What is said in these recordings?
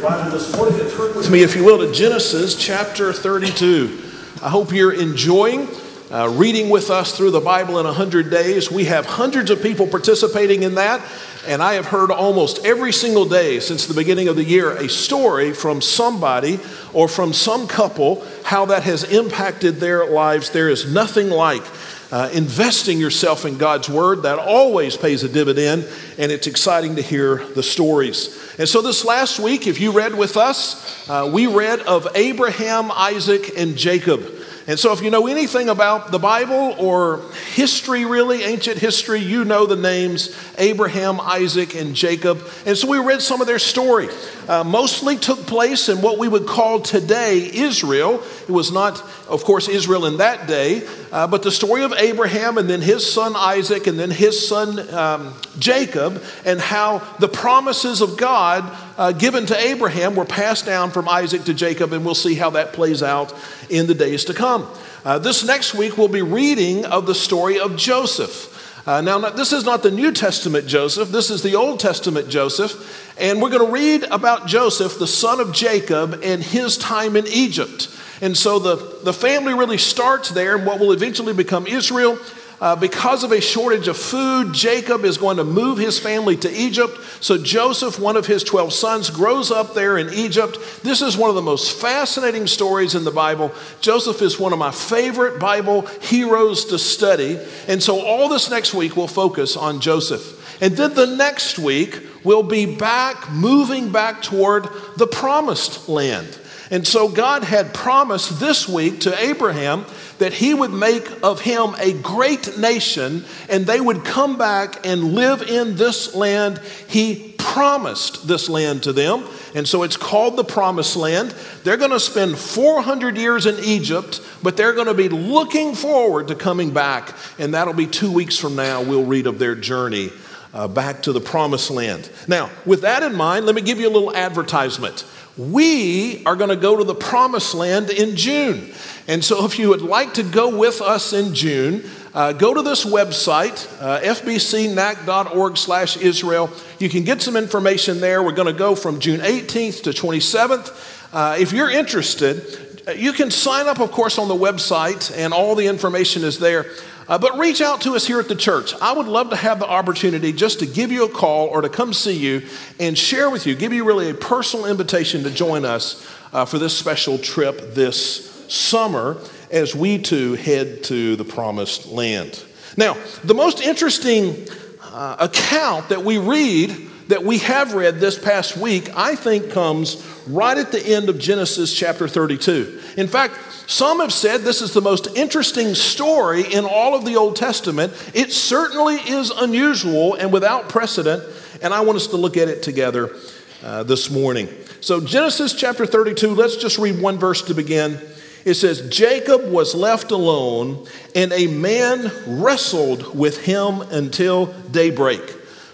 turn with me, if you will, to Genesis chapter 32. I hope you're enjoying uh, reading with us through the Bible in 100 days. We have hundreds of people participating in that, and I have heard almost every single day since the beginning of the year a story from somebody or from some couple how that has impacted their lives. There is nothing like uh, investing yourself in God's Word. That always pays a dividend, and it's exciting to hear the stories. And so, this last week, if you read with us, uh, we read of Abraham, Isaac, and Jacob. And so, if you know anything about the Bible or history, really, ancient history, you know the names Abraham, Isaac, and Jacob. And so, we read some of their story. Uh, mostly took place in what we would call today Israel. It was not, of course, Israel in that day, uh, but the story of Abraham and then his son Isaac and then his son um, Jacob, and how the promises of God uh, given to Abraham were passed down from Isaac to Jacob, and we'll see how that plays out in the days to come. Uh, this next week, we'll be reading of the story of Joseph. Uh, now, this is not the New Testament Joseph, this is the Old Testament Joseph. And we're going to read about Joseph, the son of Jacob, and his time in Egypt. And so the, the family really starts there in what will eventually become Israel. Uh, because of a shortage of food, Jacob is going to move his family to Egypt. So Joseph, one of his 12 sons, grows up there in Egypt. This is one of the most fascinating stories in the Bible. Joseph is one of my favorite Bible heroes to study. And so all this next week we'll focus on Joseph. And then the next week we'll be back, moving back toward the promised land. And so God had promised this week to Abraham that he would make of him a great nation and they would come back and live in this land. He promised this land to them. And so it's called the promised land. They're going to spend 400 years in Egypt, but they're going to be looking forward to coming back. And that'll be two weeks from now. We'll read of their journey uh, back to the promised land. Now, with that in mind, let me give you a little advertisement. We are going to go to the promised land in June. And so, if you would like to go with us in June, uh, go to this website, uh, fbcnac.org slash Israel. You can get some information there. We're going to go from June 18th to 27th. Uh, if you're interested, uh, you can sign up, of course, on the website, and all the information is there. Uh, but reach out to us here at the church. I would love to have the opportunity just to give you a call or to come see you and share with you, give you really a personal invitation to join us uh, for this special trip this summer as we too head to the promised land. Now, the most interesting uh, account that we read, that we have read this past week, I think comes right at the end of Genesis chapter 32. In fact, some have said this is the most interesting story in all of the Old Testament. It certainly is unusual and without precedent, and I want us to look at it together uh, this morning. So, Genesis chapter 32, let's just read one verse to begin. It says, Jacob was left alone, and a man wrestled with him until daybreak.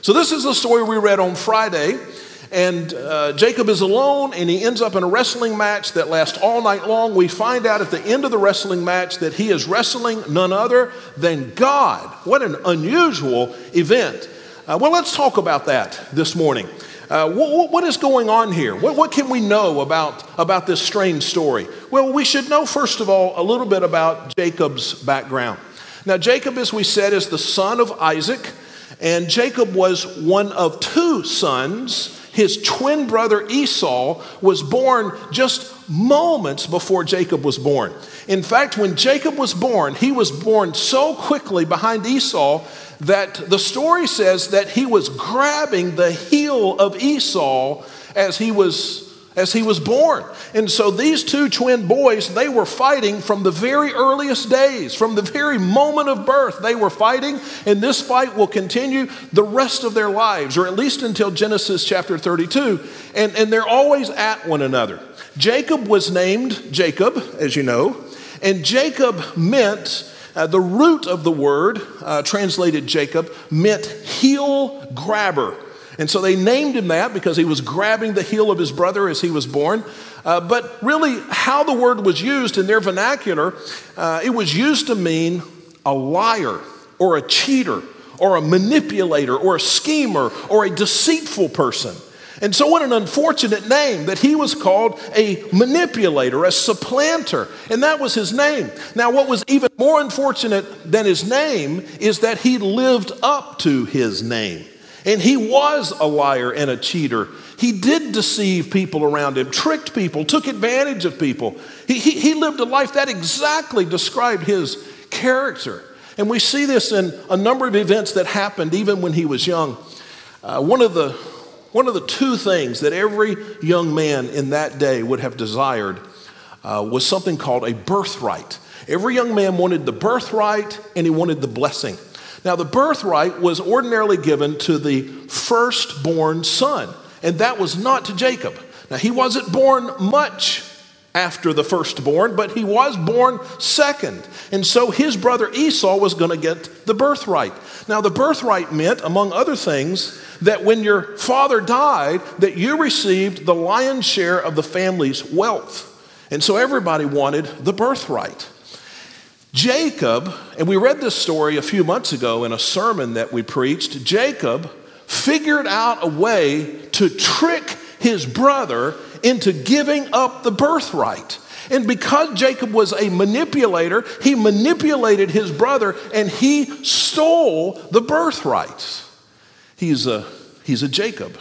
So, this is the story we read on Friday. And uh, Jacob is alone and he ends up in a wrestling match that lasts all night long. We find out at the end of the wrestling match that he is wrestling none other than God. What an unusual event. Uh, well, let's talk about that this morning. Uh, what, is going on here? What, what, can we know about, about this strange story? Well, we should know, first of all, a little bit about Jacob's background. Now, Jacob, as we said, is the son of Isaac, and Jacob was one of two sons his twin brother Esau was born just moments before Jacob was born. In fact, when Jacob was born, he was born so quickly behind Esau that the story says that he was grabbing the heel of Esau as he was as he was born. And so these two twin boys, they were fighting from the very earliest days, from the very moment of birth, they were fighting, and this fight will continue the rest of their lives, or at least until Genesis chapter 32. And, and they're always at one another. Jacob was named Jacob, as you know, and Jacob meant. Uh, the root of the word, uh, translated Jacob, meant heel grabber. And so they named him that because he was grabbing the heel of his brother as he was born. Uh, but really, how the word was used in their vernacular, uh, it was used to mean a liar or a cheater or a manipulator or a schemer or a deceitful person. And so, what an unfortunate name that he was called a manipulator, a supplanter, and that was his name. Now, what was even more unfortunate than his name is that he lived up to his name. And he was a liar and a cheater. He did deceive people around him, tricked people, took advantage of people. He, he, he lived a life that exactly described his character. And we see this in a number of events that happened even when he was young. Uh, one, of the, one of the two things that every young man in that day would have desired uh, was something called a birthright. Every young man wanted the birthright and he wanted the blessing. Now, the birthright was ordinarily given to the firstborn son, and that was not to Jacob. Now, he wasn't born much after the firstborn, but he was born second. And so his brother Esau was going to get the birthright. Now, the birthright meant, among other things, that when your father died, that you received the lion's share of the family's wealth. And so everybody wanted the birthright. Jacob, and we read this story a few months ago in a sermon that we preached, Jacob figured out a way to trick his brother into giving up the birthright. And because Jacob was a manipulator, he manipulated his brother and he stole the birthright. He's a, he's a Jacob.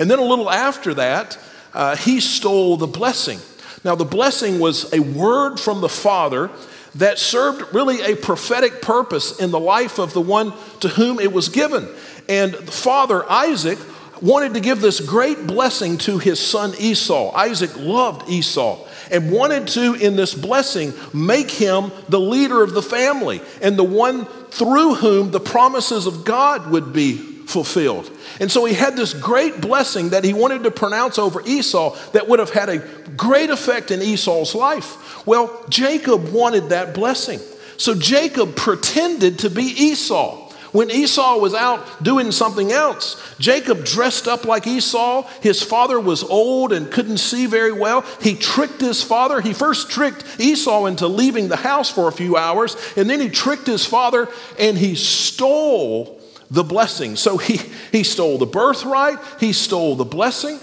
And then a little after that, uh, he stole the blessing. Now, the blessing was a word from the Father that served really a prophetic purpose in the life of the one to whom it was given. And Father Isaac wanted to give this great blessing to his son Esau. Isaac loved Esau and wanted to, in this blessing, make him the leader of the family and the one through whom the promises of God would be fulfilled. And so he had this great blessing that he wanted to pronounce over Esau that would have had a great effect in Esau's life. Well, Jacob wanted that blessing. So Jacob pretended to be Esau. When Esau was out doing something else, Jacob dressed up like Esau. His father was old and couldn't see very well. He tricked his father. He first tricked Esau into leaving the house for a few hours, and then he tricked his father and he stole the blessing. So he, he stole the birthright, he stole the blessing.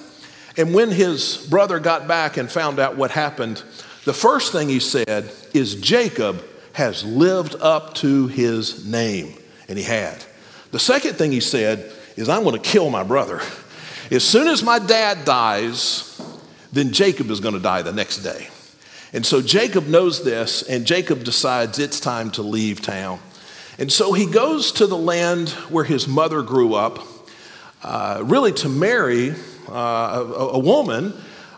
And when his brother got back and found out what happened, the first thing he said is, Jacob has lived up to his name. And he had. The second thing he said is, I'm going to kill my brother. As soon as my dad dies, then Jacob is going to die the next day. And so Jacob knows this, and Jacob decides it's time to leave town. And so he goes to the land where his mother grew up, uh, really to marry uh, a, a, woman,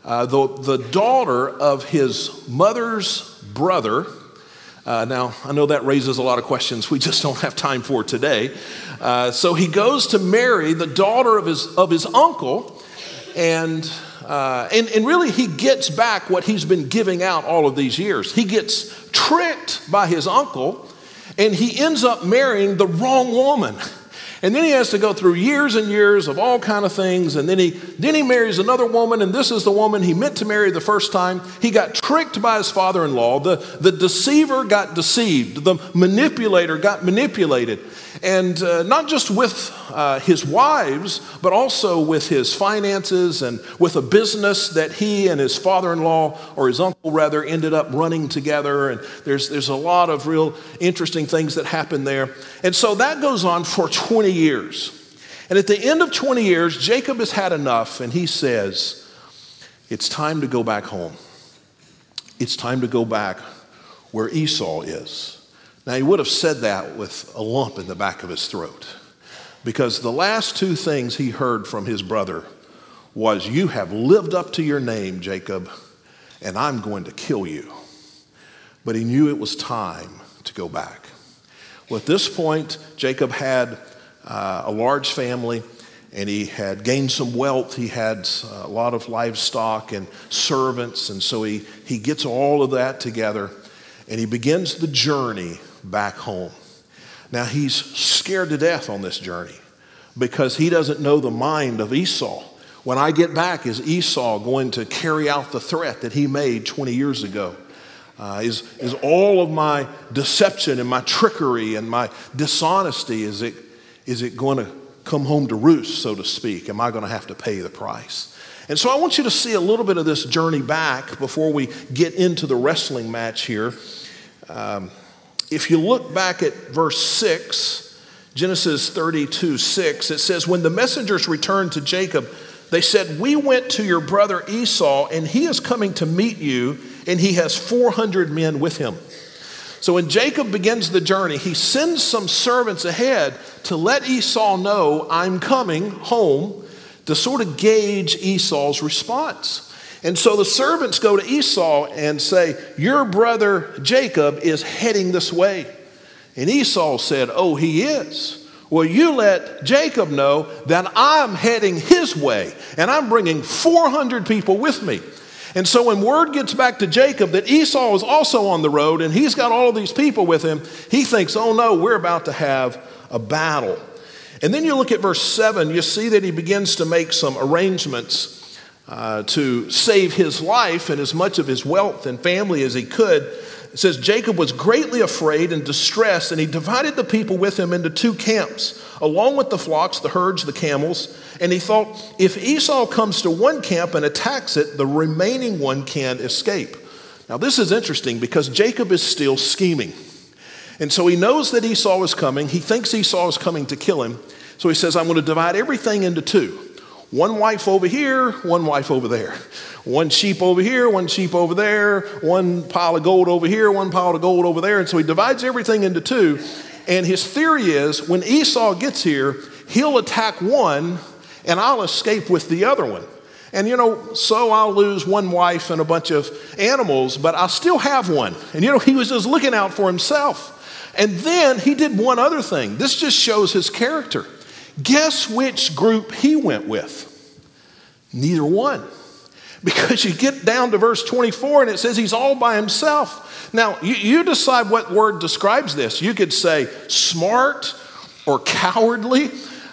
uh, the, the daughter of his mother's brother, uh, now, I know that raises a lot of questions we just don't have time for today. Uh, so he goes to marry the daughter of his, of his uncle, and, uh, and, and really he gets back what he's been giving out all of these years. He gets tricked by his uncle, and he ends up marrying the wrong woman. And then he has to go through years and years of all kind of things. And then he, then he marries another woman, and this is the woman he meant to marry the first time. He got tricked by his father in law. The, the deceiver got deceived. The manipulator got manipulated. And uh, not just with uh, his wives, but also with his finances and with a business that he and his father in law, or his uncle rather, ended up running together. And there's, there's a lot of real interesting things that happen there. And so that goes on for 20 years. And at the end of 20 years, Jacob has had enough, and he says, It's time to go back home. It's time to go back where Esau is. Now, he would have said that with a lump in the back of his throat because the last two things he heard from his brother was, You have lived up to your name, Jacob, and I'm going to kill you. But he knew it was time to go back. Well, at this point, Jacob had uh, a large family and he had gained some wealth. He had a lot of livestock and servants, and so he, he gets all of that together and he begins the journey back home. Now, he's scared to death on this journey because he doesn't know the mind of Esau. When I get back, is Esau going to carry out the threat that he made 20 years ago? Uh, is, is all of my deception and my trickery and my dishonesty, is it, is it going to come home to roost, so to speak? Am I going to have to pay the price? And so I want you to see a little bit of this journey back before we get into the wrestling match here. Um, if you look back at verse 6, Genesis 32 6, it says, When the messengers returned to Jacob, they said, We went to your brother Esau, and he is coming to meet you, and he has 400 men with him. So when Jacob begins the journey, he sends some servants ahead to let Esau know, I'm coming home, to sort of gauge Esau's response. And so the servants go to Esau and say, Your brother Jacob is heading this way. And Esau said, Oh, he is. Well, you let Jacob know that I'm heading his way and I'm bringing 400 people with me. And so when word gets back to Jacob that Esau is also on the road and he's got all these people with him, he thinks, oh no, we're about to have a battle. And then you look at verse 7, you see that he begins to make some arrangements uh, to save his life and as much of his wealth and family as he could. It says Jacob was greatly afraid and distressed, and he divided the people with him into two camps, along with the flocks, the herds, the camels. And he thought, if Esau comes to one camp and attacks it, the remaining one can escape. Now, this is interesting because Jacob is still scheming. And so he knows that Esau is coming. He thinks Esau is coming to kill him. So he says, I'm going to divide everything into two one wife over here, one wife over there. One sheep over here, one sheep over there, one pile of gold over here, one pile of gold over there. And so he divides everything into two. And his theory is when Esau gets here, he'll attack one and I'll escape with the other one. And you know, so I'll lose one wife and a bunch of animals, but I'll still have one. And you know, he was just looking out for himself. And then he did one other thing. This just shows his character. Guess which group he went with? Neither one. Because you get down to verse 24 and it says he's all by himself. Now, you, you decide what word describes this. You could say smart or cowardly,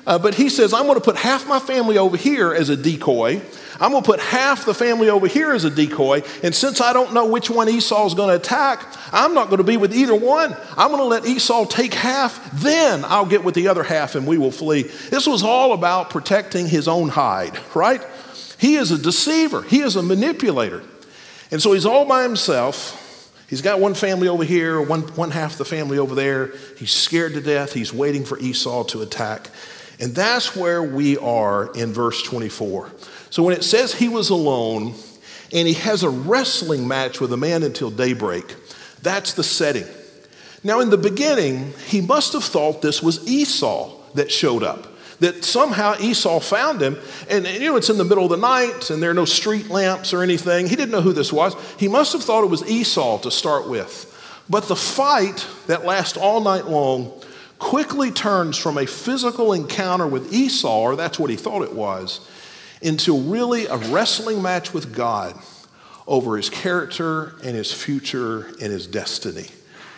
uh, but he says, I'm going to put half my family over here as a decoy. I'm going to put half the family over here as a decoy. And since I don't know which one Esau is going to attack, I'm not going to be with either one. I'm going to let Esau take half, then I'll get with the other half and we will flee. This was all about protecting his own hide, right? He is a deceiver, he is a manipulator. And so he's all by himself. He's got one family over here, one, one half the family over there. He's scared to death. He's waiting for Esau to attack. And that's where we are in verse 24. So when it says he was alone and he has a wrestling match with a man until daybreak, that's the setting. Now, in the beginning, he must have thought this was Esau that showed up that somehow Esau found him. And, and, you know, it's in the middle of the night and there are no street lamps or anything. He didn't know who this was. He must have thought it was Esau to start with. But the fight that lasts all night long quickly turns from a physical encounter with Esau, or that's what he thought it was, into really a wrestling match with God over his character and his future and his destiny.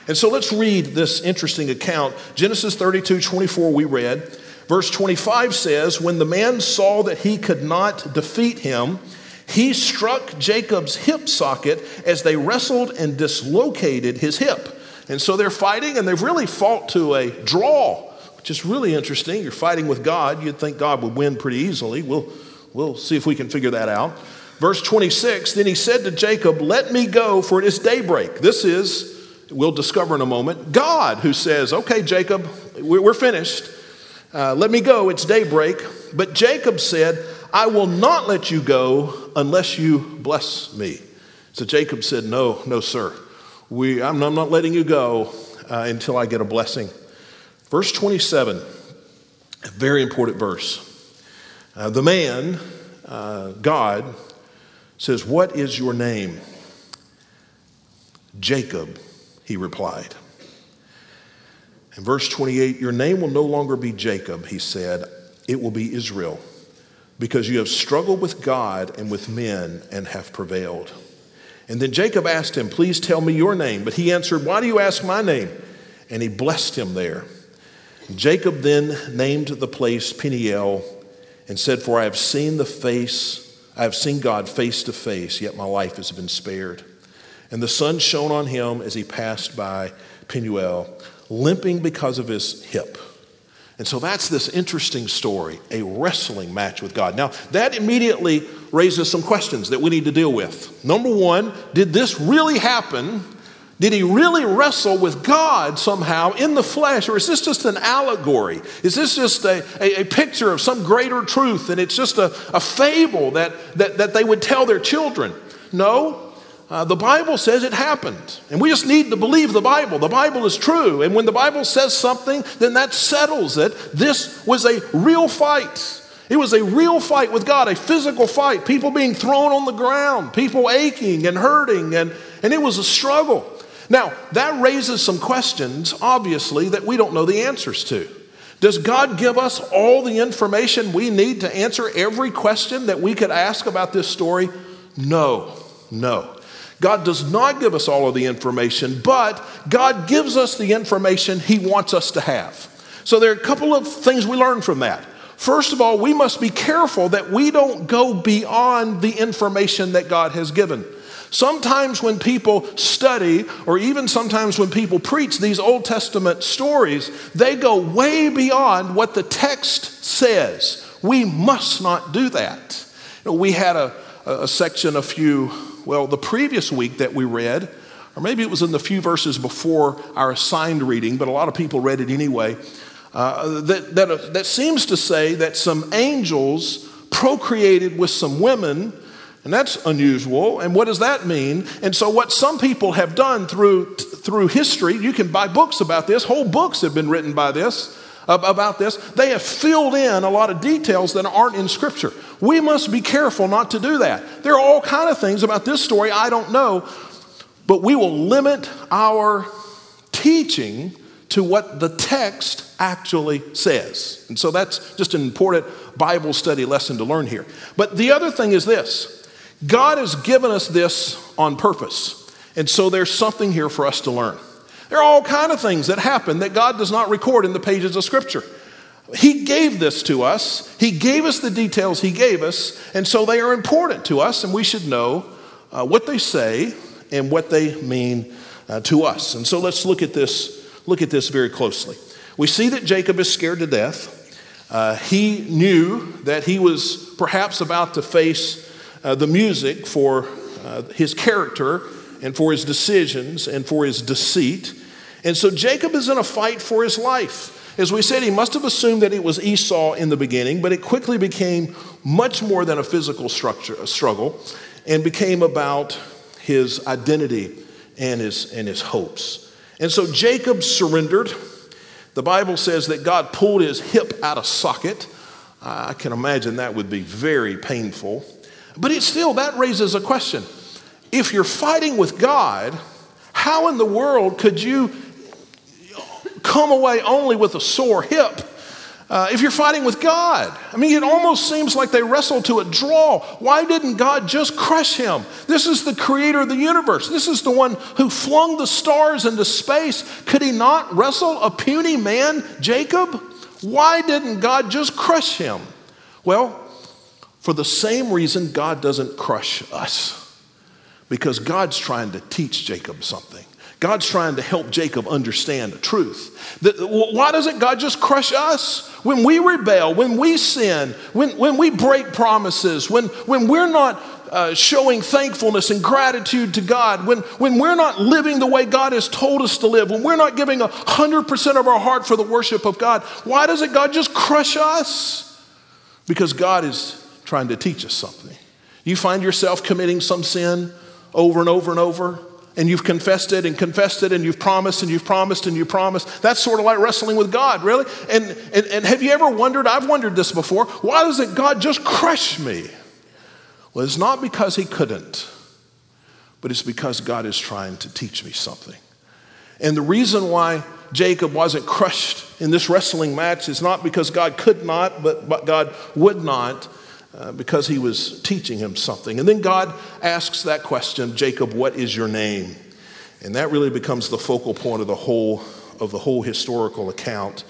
And so let's read this interesting account. Genesis 32 24, we read. Verse 25 says, When the man saw that he could not defeat him, he struck Jacob's hip socket as they wrestled and dislocated his hip. And so they're fighting, and they've really fought to a draw, which is really interesting. You're fighting with God. You'd think God would win pretty easily. We'll, we'll see if we can figure that out. Verse 26 Then he said to Jacob, Let me go, for it is daybreak. This is, we'll discover in a moment, God who says, Okay, Jacob, we're finished. Uh, let me go, it's daybreak. But Jacob said, I will not let you go unless you bless me. So Jacob said, No, no, sir. We, I'm, I'm not letting you go uh, until I get a blessing. Verse 27, a very important verse. Uh, the man, uh, God, says, What is your name? Jacob, he replied. In verse 28, your name will no longer be Jacob, he said, it will be Israel, because you have struggled with God and with men and have prevailed. And then Jacob asked him, Please tell me your name. But he answered, Why do you ask my name? And he blessed him there. Jacob then named the place Peniel and said, For I have seen the face, I have seen God face to face, yet my life has been spared. And the sun shone on him as he passed by Peniel limping because of his hip. And so that's this interesting story, a wrestling match with God. Now, that immediately raises some questions that we need to deal with. Number one, did this really happen? Did he really wrestle with God somehow in the flesh, or is this just an allegory? Is this just a, a, a picture of some greater truth and it's just a, a fable that, that, that they would tell their children? No, uh, the Bible says it happened. And we just need to believe the Bible. The Bible is true. And when the Bible says something, then that settles it. This was a real fight. It was a real fight with God, a physical fight. People being thrown on the ground, people aching and hurting, and, and it was a struggle. Now, that raises some questions, obviously, that we don't know the answers to. Does God give us all the information we need to answer every question that we could ask about this story? No, no. God does not give us all of the information, but God gives us the information He wants us to have. So there are a couple of things we learn from that. First of all, we must be careful that we don't go beyond the information that God has given. Sometimes when people study, or even sometimes when people preach these Old Testament stories, they go way beyond what the text says. We must not do that. You know, we had a, a section a few well, the previous week that we read, or maybe it was in the few verses before our assigned reading, but a lot of people read it anyway, uh, that, that, uh, that seems to say that some angels procreated with some women, and that's unusual. And what does that mean? And so, what some people have done through, through history, you can buy books about this, whole books have been written by this about this, they have filled in a lot of details that aren't in Scripture. We must be careful not to do that. There are all kind of things about this story I don't know, but we will limit our teaching to what the text actually says. And so that's just an important Bible study lesson to learn here. But the other thing is this God has given us this on purpose. And so there's something here for us to learn. There are all kind of things that happen that God does not record in the pages of Scripture. He gave this to us. He gave us the details He gave us, and so they are important to us, and we should know uh, what they say and what they mean uh, to us. And so let's look at this. Look at this very closely. We see that Jacob is scared to death. Uh, he knew that he was perhaps about to face uh, the music for uh, his character and for his decisions and for his deceit. And so Jacob is in a fight for his life. As we said, he must have assumed that it was Esau in the beginning, but it quickly became much more than a physical structure, a struggle and became about his identity and his, and his hopes. And so Jacob surrendered. The Bible says that God pulled his hip out of socket. I can imagine that would be very painful. But it still, that raises a question. If you're fighting with God, how in the world could you come away only with a sore hip uh, if you're fighting with God. I mean, it almost seems like they wrestled to a draw. Why didn't God just crush him? This is the creator of the universe. This is the one who flung the stars into space. Could he not wrestle a puny man, Jacob? Why didn't God just crush him? Well, for the same reason God doesn't crush us, because God's trying to teach Jacob something. God's trying to help Jacob understand the truth. why doesn't God just crush us? When we rebel, when we sin, when, when we break promises, when, when we're not uh, showing thankfulness and gratitude to God, when, when we're not living the way God has told us to live, when we're not giving 100% of our heart for the worship of God, why doesn't God just crush us? Because God is trying to teach us something. You find yourself committing some sin over and over and over, and you've confessed it and confessed it and you've promised and you've promised and you've promised. That's sort of like wrestling with God, really. And, and, and have you ever wondered? I've wondered this before. Why doesn't God just crush me? Well, it's not because He couldn't, but it's because God is trying to teach me something. And the reason why Jacob wasn't crushed in this wrestling match is not because God could not, but, but God would not. Uh, because he was teaching him something. And then God asks that question, Jacob, what is your name? And that really becomes the focal point of the whole of the whole historical account.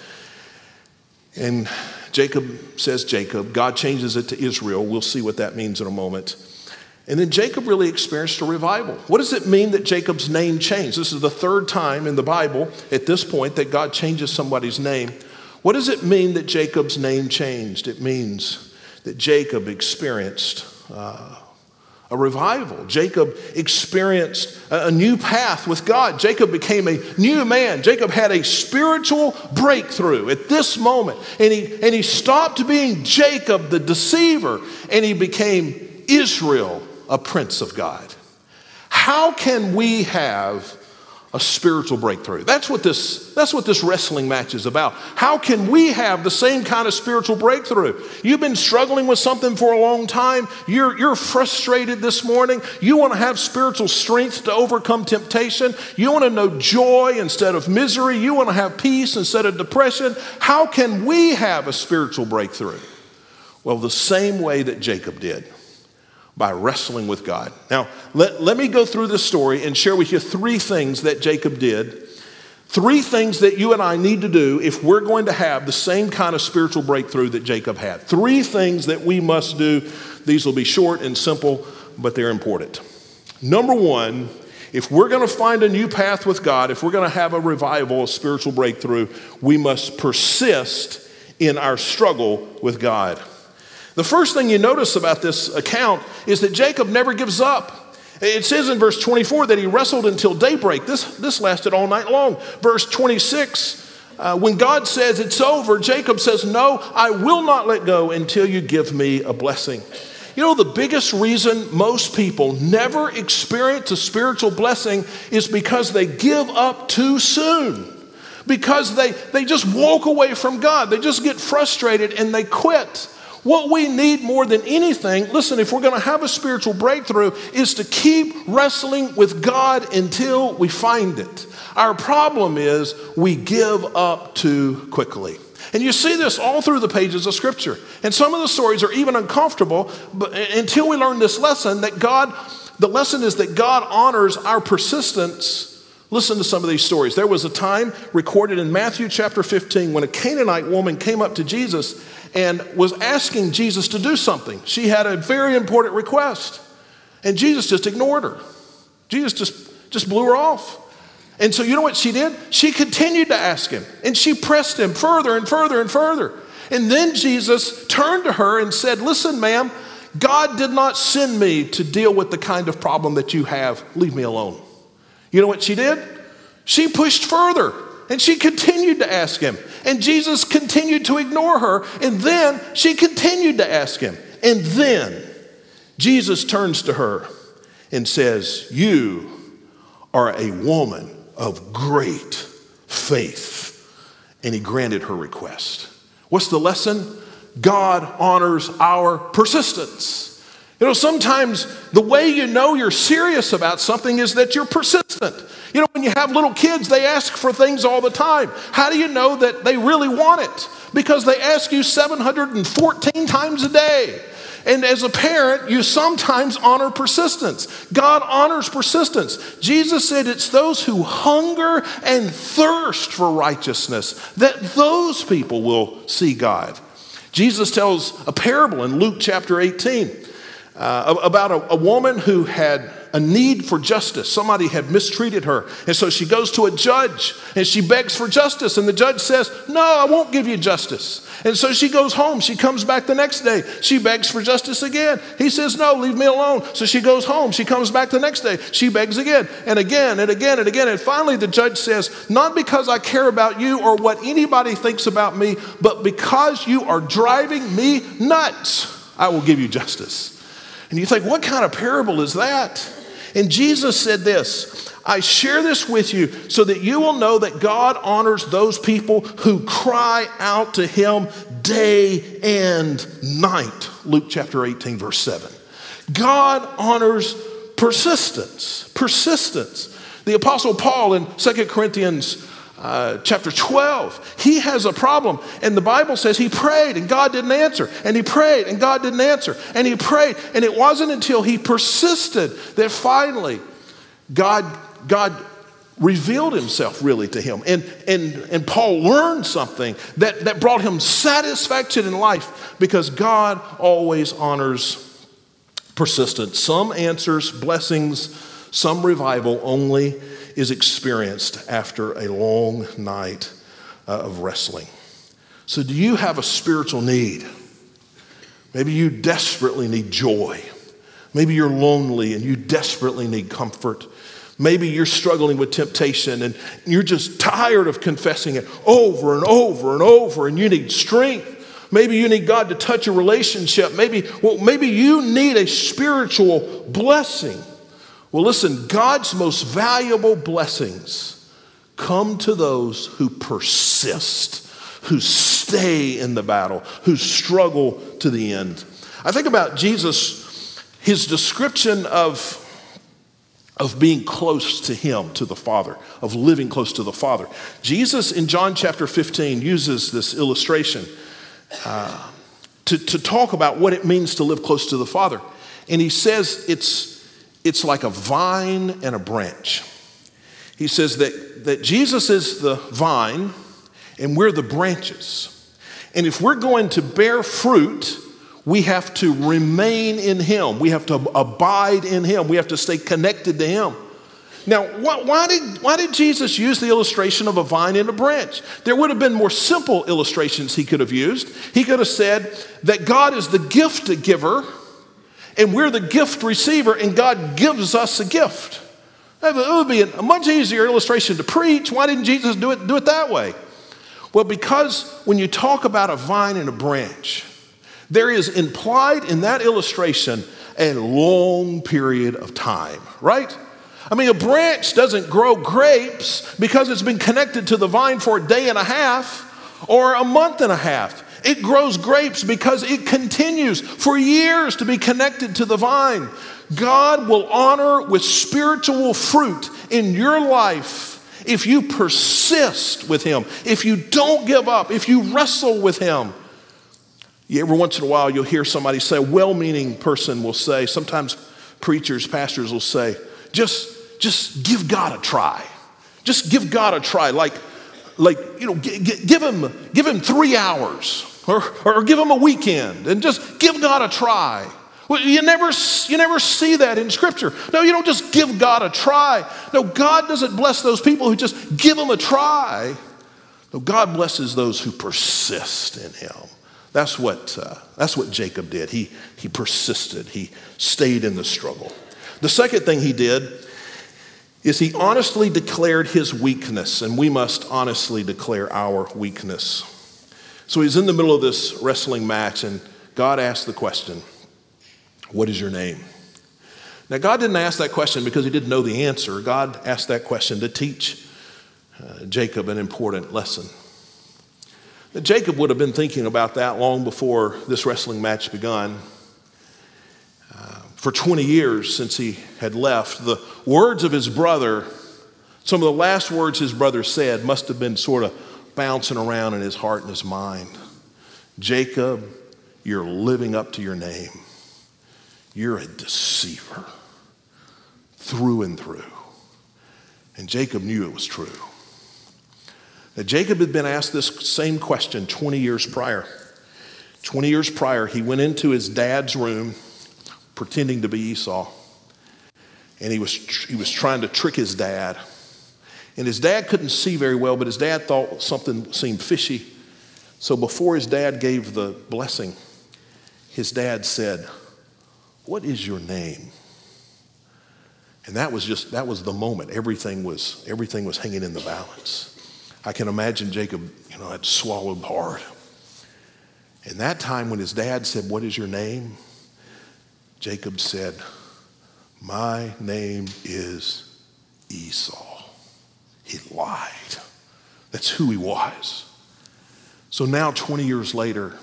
And Jacob says Jacob. God changes it to Israel. We'll see what that means in a moment. And then Jacob really experienced a revival. What does it mean that Jacob's name changed? This is the third time in the Bible at this point that God changes somebody's name. What does it mean that Jacob's name changed? It means that Jacob experienced uh, a revival. Jacob experienced a new path with God. Jacob became a new man. Jacob had a spiritual breakthrough at this moment. And he, and he stopped being Jacob the deceiver and he became Israel, a prince of God. How can we have a spiritual breakthrough. That's what this that's what this wrestling match is about. How can we have the same kind of spiritual breakthrough? You've been struggling with something for a long time. You're you're frustrated this morning. You want to have spiritual strength to overcome temptation. You want to know joy instead of misery. You want to have peace instead of depression. How can we have a spiritual breakthrough? Well, the same way that Jacob did by wrestling with God. Now, let, let me go through this story and share with you three things that Jacob did. Three things that you and I need to do if we're going to have the same kind of spiritual breakthrough that Jacob had. Three things that we must do. These will be short and simple, but they're important. Number one, if we're going to find a new path with God, if we're going to have a revival, a spiritual breakthrough, we must persist in our struggle with God. The first thing you notice about this account is that Jacob never gives up. It says in verse 24 that he wrestled until daybreak. This, this lasted all night long. Verse 26, uh, when God says it's over, Jacob says, No, I will not let go until you give me a blessing. You know, the biggest reason most people never experience a spiritual blessing is because they give up too soon. Because they, they just walk away from God. They just get frustrated and they quit. What we need more than anything, listen, if we're going to have a spiritual breakthrough, is to keep wrestling with God until we find it. Our problem is we give up too quickly. And you see this all through the pages of Scripture. And some of the stories are even uncomfortable, but until we learn this lesson that God, the lesson is that God honors our persistence. Listen to some of these stories. There was a time recorded in Matthew chapter 15 when a Canaanite woman came up to Jesus and was asking Jesus to do something. She had a very important request, and Jesus just ignored her. Jesus just, just blew her off. And so, you know what she did? She continued to ask him, and she pressed him further and further and further. And then Jesus turned to her and said, Listen, ma'am, God did not send me to deal with the kind of problem that you have. Leave me alone. You know what she did? She pushed further and she continued to ask him. And Jesus continued to ignore her. And then she continued to ask him. And then Jesus turns to her and says, You are a woman of great faith. And he granted her request. What's the lesson? God honors our persistence. You know, sometimes the way you know you're serious about something is that you're persistent. You know, when you have little kids, they ask for things all the time. How do you know that they really want it? Because they ask you 714 times a day. And as a parent, you sometimes honor persistence. God honors persistence. Jesus said it's those who hunger and thirst for righteousness that those people will see God. Jesus tells a parable in Luke chapter 18 uh, about a, a woman who had a need for justice. Somebody had mistreated her. And so she goes to a judge and she begs for justice. And the judge says, No, I won't give you justice. And so she goes home. She comes back the next day. She begs for justice again. He says, No, leave me alone. So she goes home. She comes back the next day. She begs again and again and again and again. And finally, the judge says, Not because I care about you or what anybody thinks about me, but because you are driving me nuts, I will give you justice. And you think, what kind of parable is that? And Jesus said this I share this with you so that you will know that God honors those people who cry out to Him day and night. Luke chapter 18, verse 7. God honors persistence. Persistence. The Apostle Paul in 2 Corinthians uh, chapter 12. He has a problem, and the Bible says he prayed and God didn't answer, and he prayed and God didn't answer, and he prayed, and it wasn't until he persisted that finally God, God revealed himself really to him. And, and, and Paul learned something that, that brought him satisfaction in life because God always honors persistence. Some answers, blessings, some revival only is experienced after a long night uh, of wrestling. So, do you have a spiritual need? Maybe you desperately need joy. Maybe you're lonely and you desperately need comfort. Maybe you're struggling with temptation and you're just tired of confessing it over and over and over and you need strength. Maybe you need God to touch a relationship. Maybe, well, maybe you need a spiritual blessing. Well, listen, God's most valuable blessings come to those who persist, who stay in the battle, who struggle to the end. I think about Jesus, his description of, of being close to him, to the Father, of living close to the Father. Jesus in John chapter 15 uses this illustration uh, to, to talk about what it means to live close to the Father. And he says it's, it's like a vine and a branch. He says that, that Jesus is the vine and we're the branches. And if we're going to bear fruit, we have to remain in Him. We have to abide in Him. We have to stay connected to Him. Now, why, why, did, why did Jesus use the illustration of a vine and a branch? There would have been more simple illustrations he could have used. He could have said that God is the gift giver and we're the gift receiver, and God gives us a gift. It would be a much easier illustration to preach. Why didn't Jesus do it, do it that way? Well, because when you talk about a vine and a branch, there is implied in that illustration a long period of time, right? I mean, a branch doesn't grow grapes because it's been connected to the vine for a day and a half or a month and a half. It grows grapes because it continues for years to be connected to the vine. God will honor with spiritual fruit in your life if you persist with Him, if you don't give up, if you wrestle with Him. Every once in a while, you'll hear somebody say, a well meaning person will say, sometimes preachers, pastors will say, just just give God a try. Just give God a try. Like, like you know, g- g- give him give him three hours, or or give him a weekend, and just give God a try. Well, you never you never see that in Scripture. No, you don't just give God a try. No, God doesn't bless those people who just give him a try. No, God blesses those who persist in Him. That's what, uh, that's what Jacob did. He, he persisted, he stayed in the struggle. The second thing he did is he honestly declared his weakness, and we must honestly declare our weakness. So he's in the middle of this wrestling match, and God asked the question, What is your name? Now, God didn't ask that question because he didn't know the answer. God asked that question to teach uh, Jacob an important lesson. Now, Jacob would have been thinking about that long before this wrestling match begun for 20 years since he had left. The words of his brother, some of the last words his brother said, must have been sort of bouncing around in his heart and his mind. Jacob, you're living up to your name. You're a deceiver through and through. And Jacob knew it was true. Now, Jacob had been asked this same question 20 years prior. 20 years prior, he went into his dad's room pretending to be Esau. And he was, he was trying to trick his dad. And his dad couldn't see very well, but his dad thought something seemed fishy. So before his dad gave the blessing, his dad said, What is your name? And that was just that was the moment. Everything was everything was hanging in the balance. I can imagine Jacob, you know, had swallowed hard. And that time when his dad said, What is your name? Jacob said, My name is Esau. He lied. That's who he was. So now, 20 years later,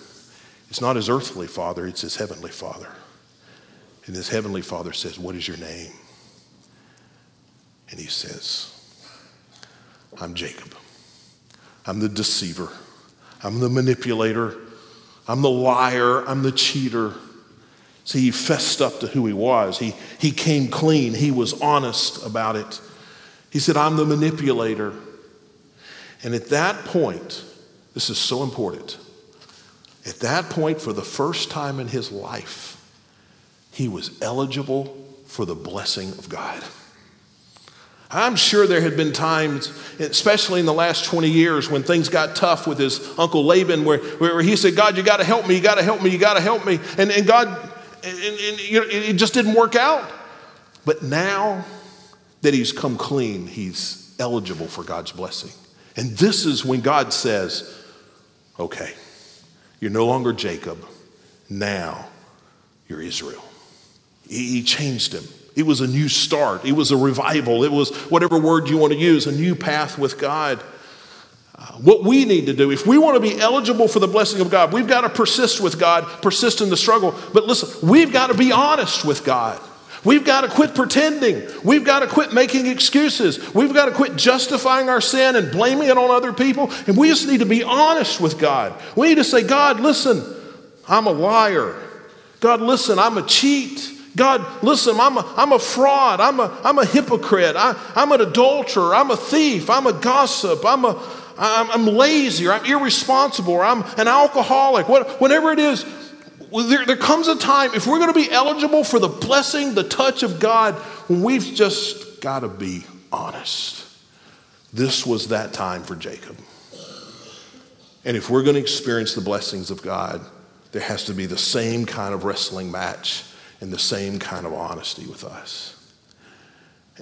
it's not his earthly father, it's his heavenly father. And his heavenly father says, What is your name? And he says, I'm Jacob. I'm the deceiver. I'm the manipulator. I'm the liar. I'm the cheater. See, he fessed up to who he was. He, he came clean. He was honest about it. He said, I'm the manipulator. And at that point, this is so important. At that point, for the first time in his life, he was eligible for the blessing of God. I'm sure there had been times, especially in the last 20 years, when things got tough with his uncle Laban, where, where he said, God, you got to help me, you got to help me, you got to help me. And, and God, and, and, know, it just didn't work out. But now that he's come clean, he's eligible for God's blessing. And this is when God says, okay, you're no longer Jacob, now you're Israel. He, changed him. It was a new start. It was a revival. It was whatever word you want to use, a new path with God. What we need to do, if we want to be eligible for the blessing of God, we've got to persist with God, persist in the struggle. But listen, we've got to be honest with God. We've got to quit pretending. We've got to quit making excuses. We've got to quit justifying our sin and blaming it on other people. And we just need to be honest with God. We need to say, God, listen, I'm a liar. God, listen, I'm a cheat. God, listen, I'm a, I'm a fraud. I'm a, I'm a hypocrite. I, I'm an adulterer. I'm a thief. I'm a gossip. I'm, a, I'm, I'm lazy or I'm irresponsible or I'm an alcoholic. What, whatever it is, there, there comes a time, if we're going to be eligible for the blessing, the touch of God, we've just got to be honest. This was that time for Jacob. And if we're going to experience the blessings of God, there has to be the same kind of wrestling match and the same kind of honesty with us.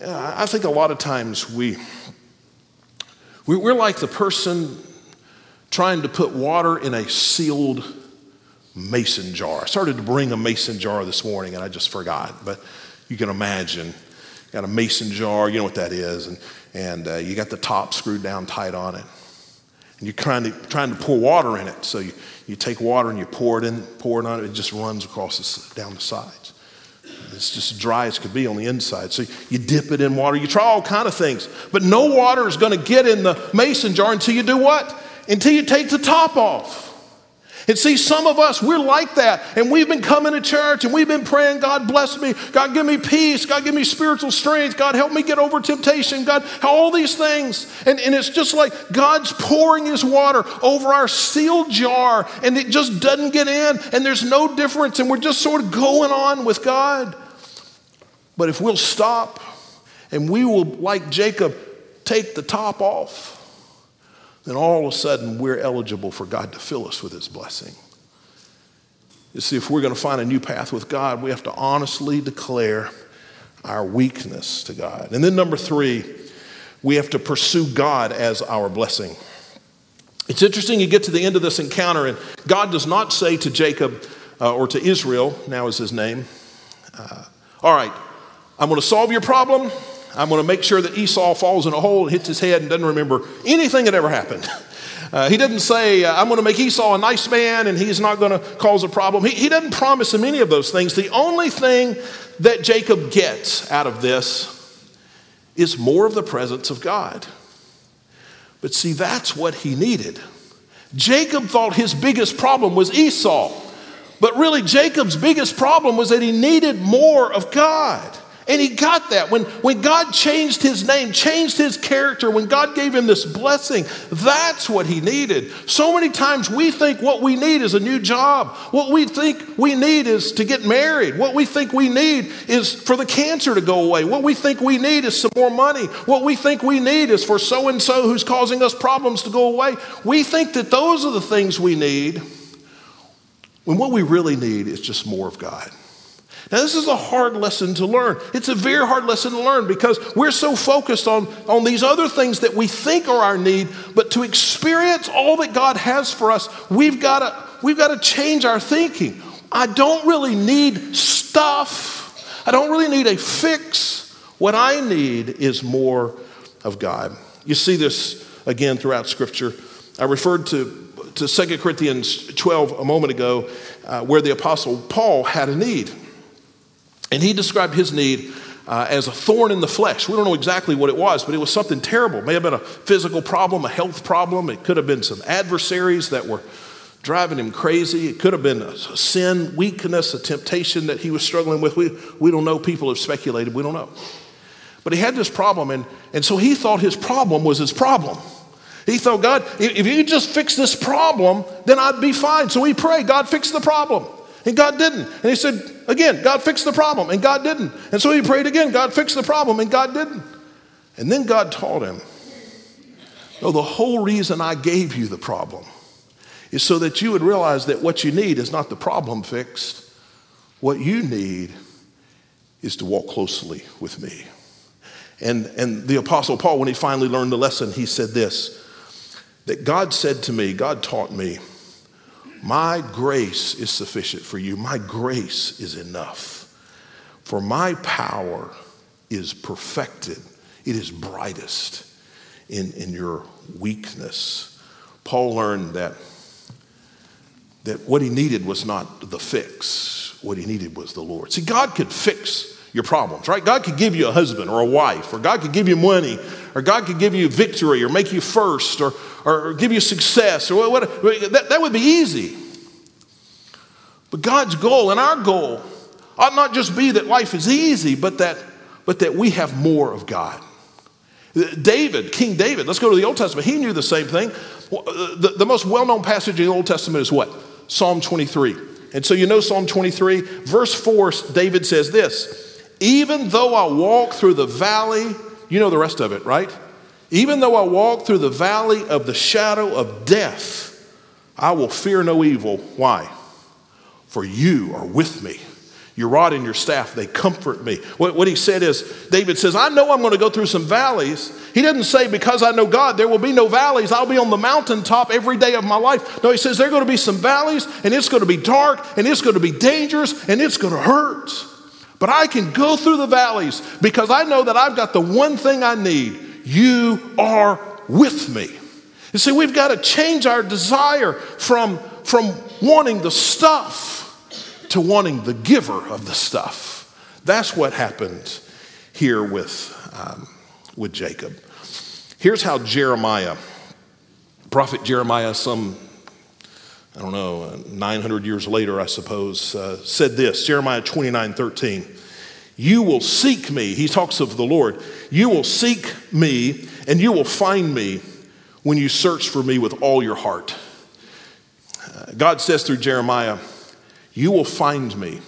I think a lot of times we, we're like the person trying to put water in a sealed mason jar. I started to bring a mason jar this morning and I just forgot, but you can imagine. Got a mason jar, you know what that is, and, and uh, you got the top screwed down tight on it. And you're trying to, trying to pour water in it. So you, you take water and you pour it in, pour it on it, it just runs across the, down the sides. It's just dry as could be on the inside. So you dip it in water, you try all kind of things. But no water is going to get in the mason jar until you do what? Until you take the top off. And see, some of us, we're like that. And we've been coming to church and we've been praying, God bless me. God give me peace. God give me spiritual strength. God help me get over temptation. God, all these things. And, and it's just like God's pouring his water over our sealed jar and it just doesn't get in and there's no difference. And we're just sort of going on with God. But if we'll stop and we will, like Jacob, take the top off then all of a sudden we're eligible for God to fill us with His blessing. You see, if we're going to find a new path with God, we have to honestly declare our weakness to God. And then, number three, we have to pursue God as our blessing. It's interesting, you get to the end of this encounter, and God does not say to Jacob uh, or to Israel, now is his name, uh, All right, I'm going to solve your problem. I'm going to make sure that Esau falls in a hole and hits his head and doesn't remember anything that ever happened. Uh, he doesn't say, uh, I'm going to make Esau a nice man and he's not going to cause a problem. He, he doesn't promise him any of those things. The only thing that Jacob gets out of this is more of the presence of God. But see, that's what he needed. Jacob thought his biggest problem was Esau. But really, Jacob's biggest problem was that he needed more of God. And he got that. When, when God changed his name, changed his character, when God gave him this blessing, that's what he needed. So many times we think what we need is a new job. What we think we need is to get married. What we think we need is for the cancer to go away. What we think we need is some more money. What we think we need is for so and so who's causing us problems to go away. We think that those are the things we need when what we really need is just more of God. Now, this is a hard lesson to learn. It's a very hard lesson to learn because we're so focused on, on these other things that we think are our need, but to experience all that God has for us, we've got to, we've to change our thinking. I don't really need stuff, I don't really need a fix. What I need is more of God. You see this again throughout Scripture. I referred to, to 2 Corinthians 12 a moment ago, uh, where the Apostle Paul had a need. And he described his need uh, as a thorn in the flesh. We don't know exactly what it was, but it was something terrible. It may have been a physical problem, a health problem. It could have been some adversaries that were driving him crazy. It could have been a sin, weakness, a temptation that he was struggling with. We, we don't know. People have speculated. We don't know. But he had this problem, and, and so he thought his problem was his problem. He thought, God, if you just fix this problem, then I'd be fine. So he prayed, God, fix the problem. And God didn't. And he said, again, God fixed the problem, and God didn't. And so he prayed again, God fixed the problem, and God didn't. And then God taught him no, the whole reason I gave you the problem is so that you would realize that what you need is not the problem fixed. What you need is to walk closely with me. And, and the Apostle Paul, when he finally learned the lesson, he said this that God said to me, God taught me, My grace is sufficient for you. My grace is enough. For my power is perfected, it is brightest in, in your weakness. Paul learned that, that what he needed was not the fix, what he needed was the Lord. See, God could fix your problems, right? God could give you a husband or a wife, or God could give you money, or God could give you victory, or make you first, or, or give you success, or what, that, that would be easy. But God's goal and our goal ought not just be that life is easy, but that, but that we have more of God. David, King David, let's go to the Old Testament. He knew the same thing. Uh, the, the most well known passage in the Old Testament is what? Psalm 23. And so you know Psalm 23, verse 4, David says this Even though I walk through the valley, you know the rest of it, right? Even though I walk through the valley of the shadow of death, I will fear no evil. Why? For you are with me. Your rod and your staff, they comfort me. What, what he said is, David says, I know I'm going to go through some valleys. He doesn't say, because I know God, there will be no valleys. I'll be on the mountaintop every day of my life. No, he says, there are going to be some valleys, and it's going to be dark, and it's going to be dangerous, and it's going to hurt. But I can go through the valleys because I know that I've got the one thing I need. You are with me. You see, we've got to change our desire from, from wanting the stuff to wanting the giver of the stuff. That's what happened here with, um, with Jacob. Here's how Jeremiah, prophet Jeremiah, some, I don't know, 900 years later, I suppose, uh, said this Jeremiah 29 13. You will seek me. He talks of the Lord. You will seek me and you will find me when you search for me with all your heart. Uh, God says through Jeremiah, you will find me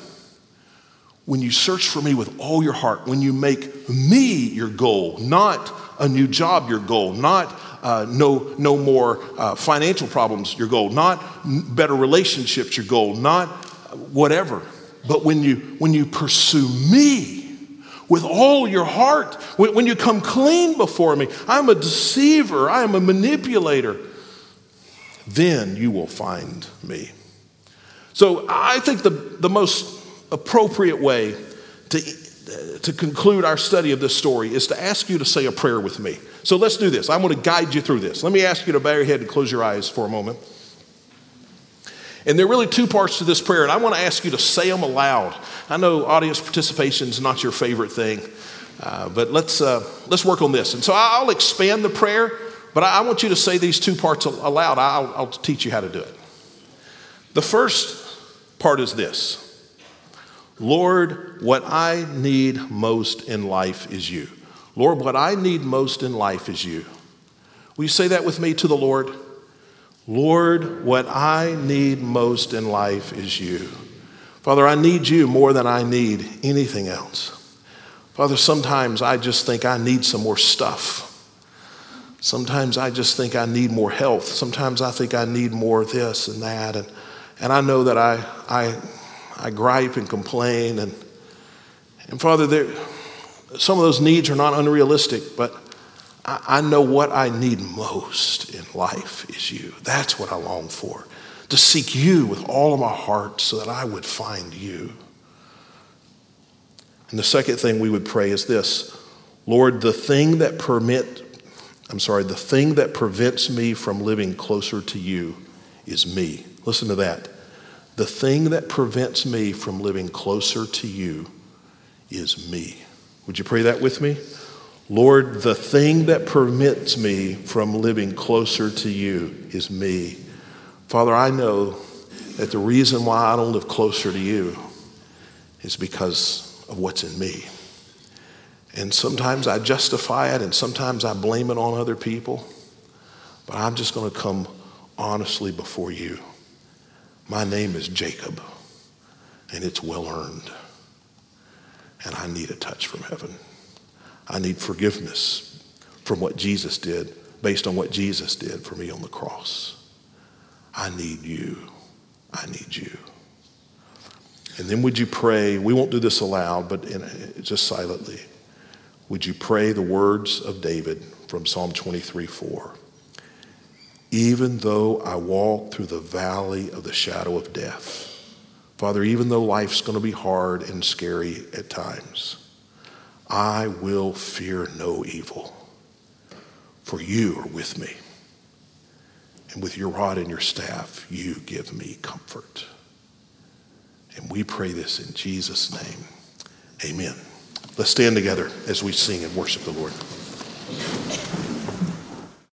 when you search for me with all your heart, when you make me your goal, not a new job your goal, not uh, no, no more uh, financial problems your goal, not better relationships your goal, not whatever. But when you, when you pursue me with all your heart, when, when you come clean before me, I'm a deceiver, I am a manipulator, then you will find me. So I think the, the most appropriate way to, to conclude our study of this story is to ask you to say a prayer with me. So let's do this. I'm going to guide you through this. Let me ask you to bow your head and close your eyes for a moment. And there are really two parts to this prayer, and I want to ask you to say them aloud. I know audience participation is not your favorite thing, uh, but let's, uh, let's work on this. And so I'll expand the prayer, but I, want you to say these two parts aloud. I'll, I'll teach you how to do it. The first part is this Lord, what I need most in life is you. Lord, what I need most in life is you. Will you say that with me to the Lord? Lord, what I need most in life is you. Father, I need you more than I need anything else. Father, sometimes I just think I need some more stuff. Sometimes I just think I need more health. Sometimes I think I need more this and that. And and I know that I, I, I gripe and complain. And, and Father, there, some of those needs are not unrealistic, but I, I know what I need most in life is you. That's what I long for. To seek you with all of my heart so that I would find you. And the second thing we would pray is this Lord, the thing that permit, I'm sorry, the thing that prevents me from living closer to you is me. Listen to that. The thing that prevents me from living closer to you is me. Would you pray that with me? Lord, the thing that permits me from living closer to you is me. Father, I know that the reason why I don't live closer to you is because of what's in me. And sometimes I justify it and sometimes I blame it on other people. But I'm just going to come honestly before you. My name is Jacob, and it's well earned. And I need a touch from heaven. I need forgiveness from what Jesus did, based on what Jesus did for me on the cross. I need you. I need you. And then would you pray? We won't do this aloud, but in, just silently. Would you pray the words of David from Psalm 23 4? Even though I walk through the valley of the shadow of death, Father, even though life's going to be hard and scary at times, I will fear no evil, for you are with me. And with your rod and your staff, you give me comfort. And we pray this in Jesus' name. Amen. Let's stand together as we sing and worship the Lord.